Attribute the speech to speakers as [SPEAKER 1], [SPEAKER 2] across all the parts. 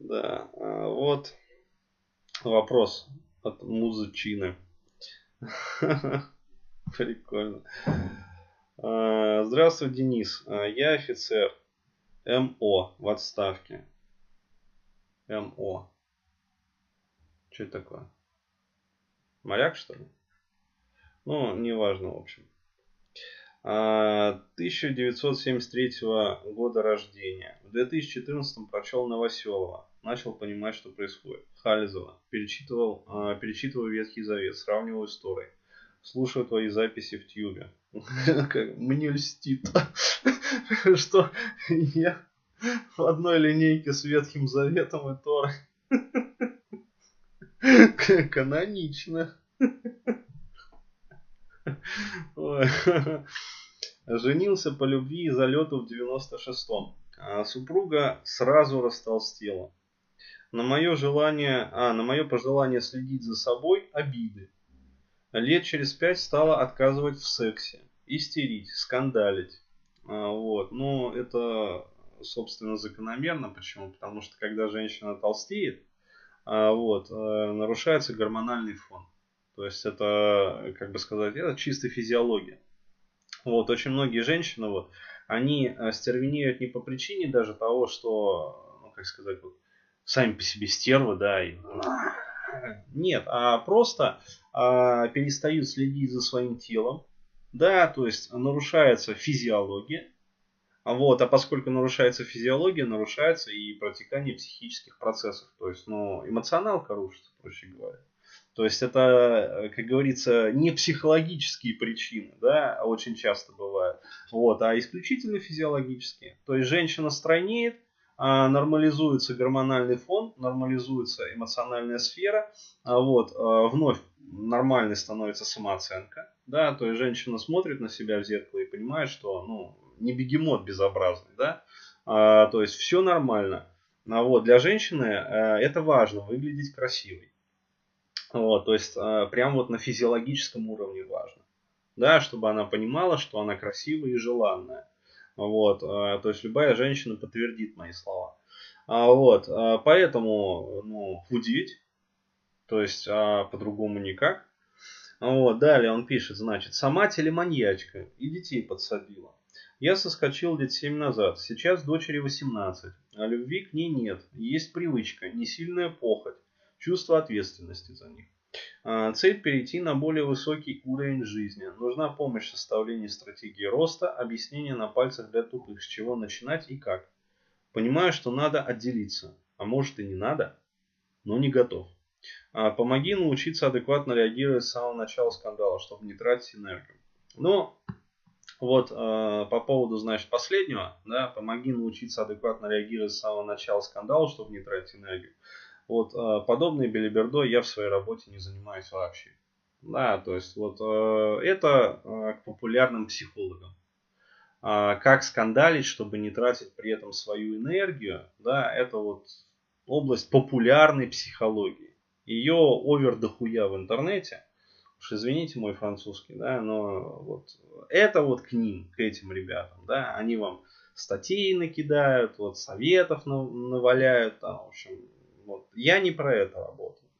[SPEAKER 1] Да, а, вот вопрос от музычины. Прикольно. А, здравствуй, Денис. А, я офицер МО в отставке. МО. Что это такое? Моряк, что ли? Ну, неважно, в общем. 1973 а, года рождения. В 2014 прочел Новоселова. Начал понимать, что происходит. Хализова. Перечитывал, перечитывал Ветхий Завет, сравнивал истории. Слушаю твои записи в Тьюбе. Мне льстит, что я в одной линейке с Ветхим Заветом и Торой. Канонично. Женился по любви и залету в 96-м. А супруга сразу растолстела. На мое желание, а, на мое пожелание следить за собой обиды. Лет через пять стала отказывать в сексе, истерить, скандалить. А, вот. Но это, собственно, закономерно. Почему? Потому что когда женщина толстеет, а, вот, э, нарушается гормональный фон. То есть это, как бы сказать, это чистая физиология. Вот, очень многие женщины, вот, они э, стервенеют не по причине даже того, что, ну, как сказать, вот, сами по себе стервы, да, и нет, а просто а, перестают следить за своим телом, да, то есть нарушается физиология, а вот, а поскольку нарушается физиология, нарушается и протекание психических процессов, то есть, ну, эмоционалка рушится, проще говоря. То есть это, как говорится, не психологические причины, да, очень часто бывают, вот, а исключительно физиологические. То есть женщина стройнеет, нормализуется гормональный фон, нормализуется эмоциональная сфера, а вот, а, вновь нормальной становится самооценка, да, то есть женщина смотрит на себя в зеркало и понимает, что, ну, не бегемот безобразный, да, а, то есть все нормально. А вот, для женщины а, это важно, выглядеть красивой. Вот, то есть а, прям вот на физиологическом уровне важно. Да, чтобы она понимала, что она красивая и желанная. Вот, э, то есть любая женщина подтвердит мои слова. А, вот, э, поэтому, ну, худеть, то есть а, по-другому никак. Вот, далее он пишет, значит, сама телеманьячка и детей подсадила. Я соскочил лет 7 назад, сейчас дочери 18, а любви к ней нет. Есть привычка, не сильная похоть, чувство ответственности за них. А, цель перейти на более высокий уровень жизни. Нужна помощь в составлении стратегии роста, объяснение на пальцах для тупых, с чего начинать и как. Понимаю, что надо отделиться, а может и не надо, но не готов. А, помоги научиться адекватно реагировать с самого начала скандала, чтобы не тратить энергию. Но вот э, по поводу, значит, последнего, да, помоги научиться адекватно реагировать с самого начала скандала, чтобы не тратить энергию. Вот э, подобной белибердой я в своей работе не занимаюсь вообще. Да, то есть вот э, это э, к популярным психологам. А как скандалить, чтобы не тратить при этом свою энергию, да, это вот область популярной психологии. Ее овер дохуя в интернете. Уж извините мой французский, да, но вот это вот к ним, к этим ребятам, да, они вам статьи накидают, вот советов наваляют, там, в общем, вот. Я не про это работаю.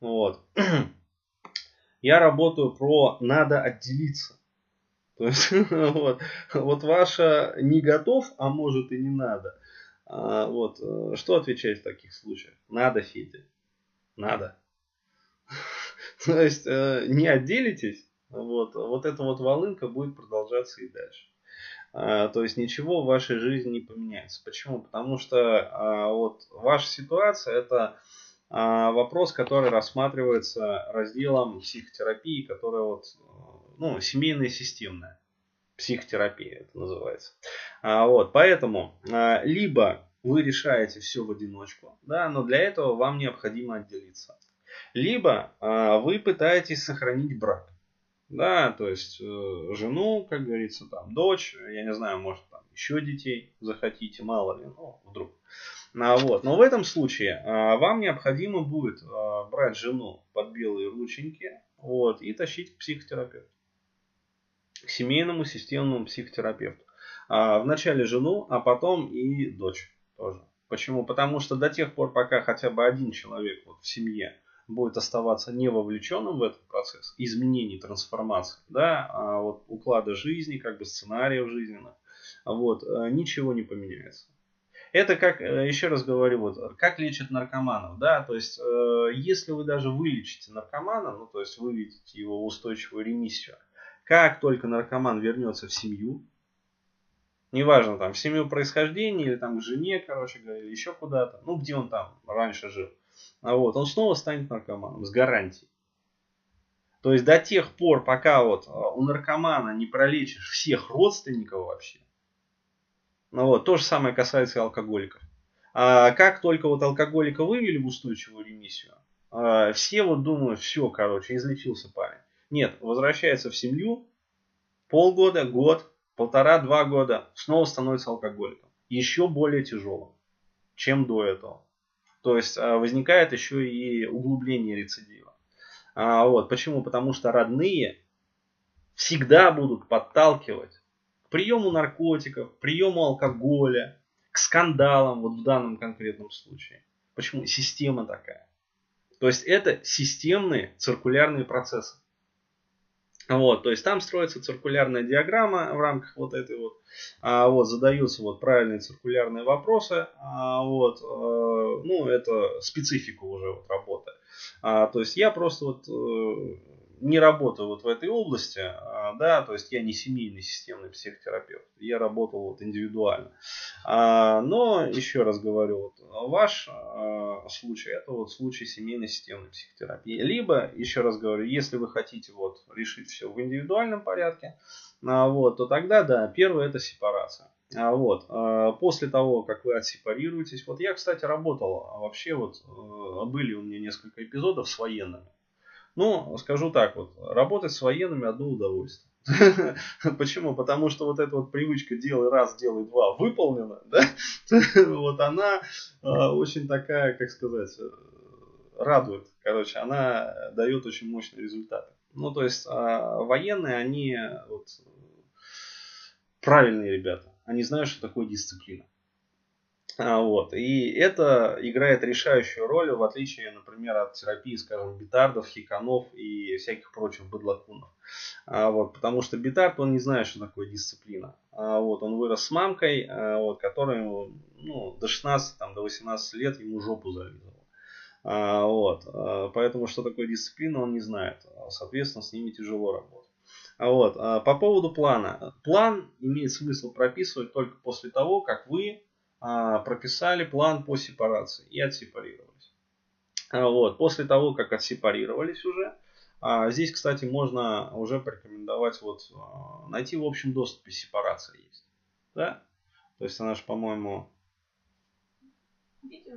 [SPEAKER 1] Вот. Я работаю про надо отделиться. То есть, вот, вот ваша не готов, а может и не надо. А, вот, что отвечать в таких случаях? Надо, Федя. Надо. То есть, э, не отделитесь, вот, вот эта вот волынка будет продолжаться и дальше. А, то есть ничего в вашей жизни не поменяется. Почему? Потому что а, вот ваша ситуация это а, вопрос, который рассматривается разделом психотерапии, которая вот, ну, семейная системная психотерапия это называется. Вот, поэтому либо вы решаете все в одиночку, да, но для этого вам необходимо отделиться. Либо вы пытаетесь сохранить брак. Да, то есть э, жену, как говорится, там, дочь, я не знаю, может, там еще детей захотите, мало ли, ну, вдруг. А, вот. Но в этом случае а, вам необходимо будет а, брать жену под белые рученьки вот, и тащить к психотерапевту. К семейному системному психотерапевту. А, вначале жену, а потом и дочь тоже. Почему? Потому что до тех пор, пока хотя бы один человек вот в семье будет оставаться не вовлеченным в этот процесс изменений, трансформации, да, а вот уклада жизни, как бы сценариев жизненных, вот, э, ничего не поменяется. Это как, э, еще раз говорю, вот, как лечат наркоманов, да, то есть, э, если вы даже вылечите наркомана, ну, то есть, выведете его устойчивую ремиссию, как только наркоман вернется в семью, неважно, там, в семью происхождения, или там к жене, короче говоря, еще куда-то, ну, где он там раньше жил, а вот, он снова станет наркоманом с гарантией. То есть до тех пор, пока вот а, у наркомана не пролечишь всех родственников вообще, ну вот, то же самое касается и алкоголиков. А как только вот алкоголика вывели в устойчивую ремиссию, а, все вот думают, все, короче, излечился парень. Нет, возвращается в семью, полгода, год, полтора-два года, снова становится алкоголиком. Еще более тяжелым, чем до этого. То есть а, возникает еще и углубление рецидива. А, вот. Почему? Потому что родные всегда будут подталкивать приему наркотиков, приему алкоголя, к скандалам вот в данном конкретном случае. Почему? Система такая. То есть это системные циркулярные процессы. Вот, то есть там строится циркулярная диаграмма в рамках вот этой вот, а, вот задаются вот правильные циркулярные вопросы, а, вот, а, ну это специфика уже вот работы. А, то есть я просто вот э, не работаю вот в этой области, а, да, то есть я не семейный системный психотерапевт, я работал вот индивидуально. А, но, еще раз говорю, вот ваш а, случай, это вот случай семейной системной психотерапии. Либо, еще раз говорю, если вы хотите вот решить все в индивидуальном порядке, вот, то тогда, да, первое это сепарация. Вот. После того, как вы отсепарируетесь, вот я, кстати, работал, вообще вот были у меня несколько эпизодов с военными. Ну, скажу так вот, работать с военными одно удовольствие. Почему? Потому что вот эта вот привычка делай раз, делай два выполнена, да? вот она э, очень такая, как сказать, радует. Короче, она дает очень мощные результаты. Ну, то есть, э, военные, они вот, правильные ребята. Они знают, что такое дисциплина. А, вот. И это играет решающую роль, в отличие, например, от терапии, скажем, битардов, хиканов и всяких прочих быдлакунов. А, вот. Потому что битард, он не знает, что такое дисциплина. А, вот. Он вырос с мамкой, вот, которая ну, до 16, там, до 18 лет ему жопу зализывала. Вот. Поэтому, что такое дисциплина, он не знает. Соответственно, с ними тяжело работать. Вот. По поводу плана. План имеет смысл прописывать только после того, как вы а, прописали план по сепарации и отсепарировались. А, вот. После того, как отсепарировались уже, а, здесь, кстати, можно уже порекомендовать вот найти в общем доступе сепарация есть. Да? То есть она же, по-моему... Видео?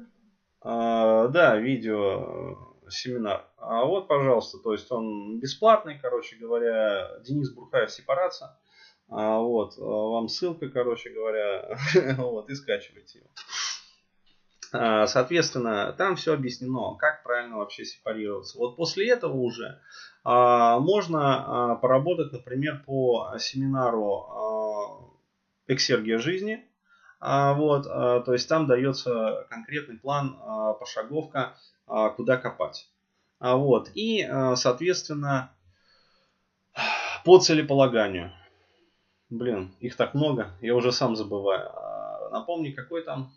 [SPEAKER 1] да, видео семинар. А вот, пожалуйста, то есть он бесплатный, короче говоря, Денис Бурхаев «Сепарация». А, вот, а, вам ссылка, короче говоря, вот, и скачивайте его. А, соответственно, там все объяснено, как правильно вообще сепарироваться. Вот после этого уже а, можно а, поработать, например, по семинару «Эксергия жизни». Вот, то есть там дается конкретный план, пошаговка, куда копать. Вот, и, а, соответственно, по целеполаганию. Блин, их так много, я уже сам забываю. А, напомни, какой там?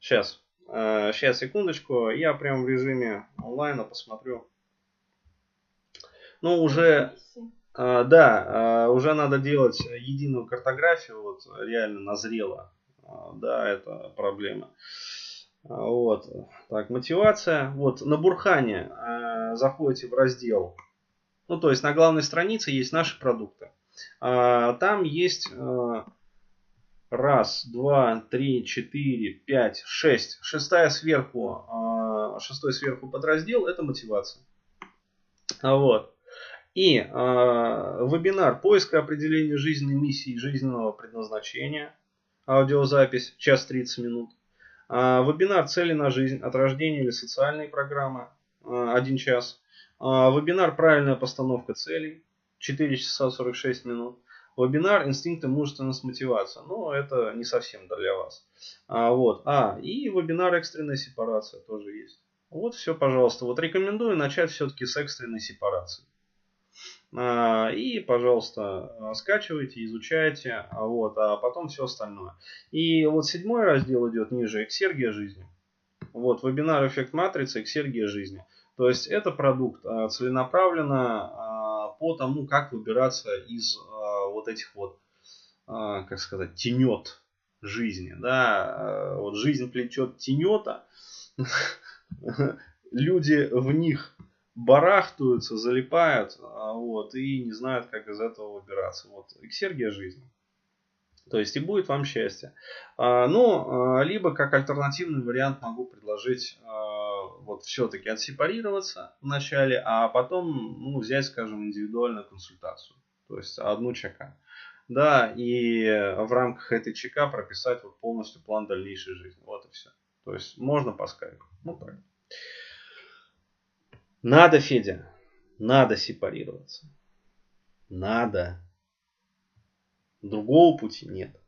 [SPEAKER 1] Сейчас. Сейчас, секундочку. Я прям в режиме онлайна посмотрю. Ну, уже... А, да, а, уже надо делать единую картографию. Вот реально назрело. Да, это проблема. Вот. Так, мотивация. Вот, на Бурхане заходите в раздел. Ну, то есть на главной странице есть наши продукты. А, там есть а, раз, два, три, четыре, пять, шесть. Шестая сверху, а, шестой сверху подраздел – это мотивация. Вот. И э, вебинар поиска определения жизненной миссии и жизненного предназначения. Аудиозапись, час 30 минут. Э, вебинар цели на жизнь от рождения или социальные программы, э, 1 час. Э, вебинар правильная постановка целей, 4 часа 46 минут. Вебинар «Инстинкты, мужественность, мотивация». Ну, это не совсем для вас. А, вот. а, и вебинар «Экстренная сепарация» тоже есть. Вот все, пожалуйста. Вот рекомендую начать все-таки с экстренной сепарации. А, и, пожалуйста, скачивайте, изучайте, а вот, а потом все остальное. И вот седьмой раздел идет ниже, эксергия жизни. Вот, вебинар «Эффект матрицы. Эксергия жизни». То есть это продукт а, целенаправленно по тому, как выбираться из вот этих вот, как сказать, тенет жизни. Да? Вот жизнь плетет тенета, люди в них барахтуются, залипают, вот, и не знают, как из этого выбираться. Вот, эксергия жизни. То есть и будет вам счастье. А, ну, а, либо как альтернативный вариант могу предложить а, вот все-таки отсепарироваться вначале, а потом ну, взять, скажем, индивидуальную консультацию. То есть одну ЧК. Да, и в рамках этой ЧК прописать вот полностью план дальнейшей жизни. Вот и все. То есть можно по скайпу. Ну так. Надо, Федя, надо сепарироваться. Надо. Другого пути нет.